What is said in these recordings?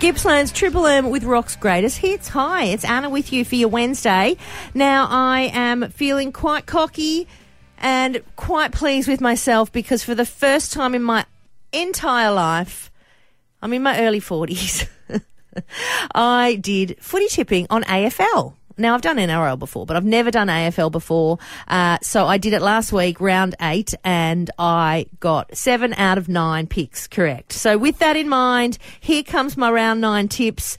Gippsland's Triple M with Rock's greatest hits. Hi, it's Anna with you for your Wednesday. Now, I am feeling quite cocky and quite pleased with myself because for the first time in my entire life, I'm in my early 40s, I did footy tipping on AFL. Now, I've done NRL before, but I've never done AFL before. Uh, so I did it last week, round eight, and I got seven out of nine picks correct. So with that in mind, here comes my round nine tips.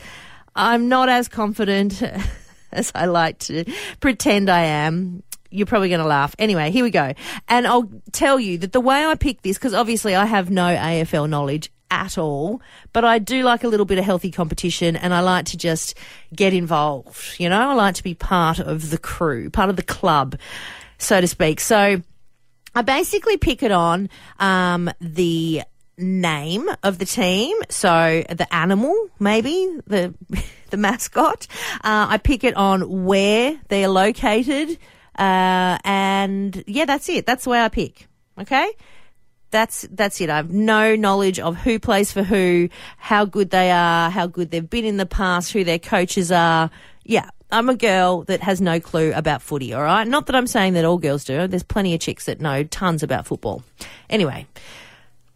I'm not as confident as I like to pretend I am you're probably going to laugh. Anyway, here we go. And I'll tell you that the way I picked this, because obviously I have no AFL knowledge at all, but I do like a little bit of healthy competition and I like to just get involved. You know, I like to be part of the crew, part of the club, so to speak. So I basically pick it on um, the name of the team. So the animal, maybe the the mascot. Uh, I pick it on where they're located. Uh, and yeah, that's it. That's the way I pick. Okay. That's, that's it. I have no knowledge of who plays for who, how good they are, how good they've been in the past, who their coaches are. Yeah. I'm a girl that has no clue about footy, all right? Not that I'm saying that all girls do. There's plenty of chicks that know tons about football. Anyway,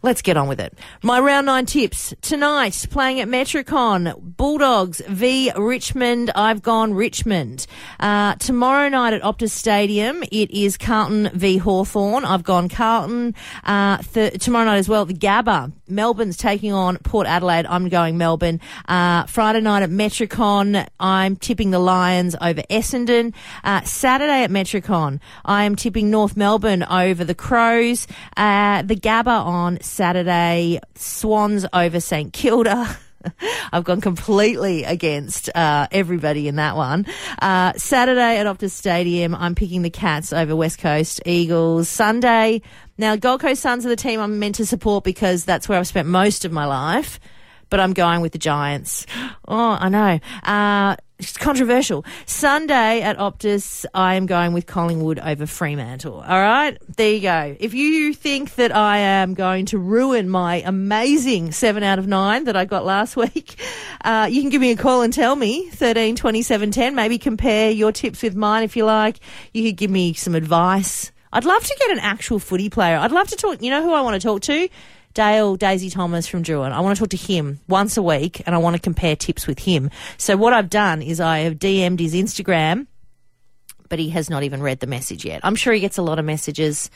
Let's get on with it. My round nine tips tonight, playing at Metricon, Bulldogs v Richmond. I've gone Richmond. Uh, tomorrow night at Optus Stadium, it is Carlton v Hawthorn. I've gone Carlton. Uh, th- tomorrow night as well, the Gabba. Melbourne's taking on Port Adelaide. I'm going Melbourne. Uh, Friday night at Metricon, I'm tipping the Lions over Essendon. Uh, Saturday at Metricon, I am tipping North Melbourne over the Crows. Uh, the Gabba on Saturday, Swans over St Kilda. I've gone completely against uh, everybody in that one. Uh, Saturday at Optus Stadium, I'm picking the Cats over West Coast Eagles. Sunday, now Gold Coast Suns are the team I'm meant to support because that's where I've spent most of my life. But I'm going with the Giants. Oh, I know. Uh, it's controversial. Sunday at Optus, I am going with Collingwood over Fremantle. All right, there you go. If you think that I am going to ruin my amazing seven out of nine that I got last week, uh, you can give me a call and tell me 13 27 10. Maybe compare your tips with mine if you like. You could give me some advice. I'd love to get an actual footy player. I'd love to talk. You know who I want to talk to? Dale Daisy Thomas from Drouin. I want to talk to him once a week and I want to compare tips with him. So what I've done is I have DM'd his Instagram, but he has not even read the message yet. I'm sure he gets a lot of messages.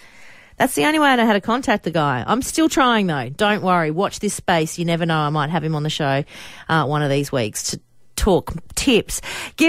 That's the only way I know how to contact the guy. I'm still trying though. Don't worry. Watch this space. You never know. I might have him on the show uh, one of these weeks to talk tips. Give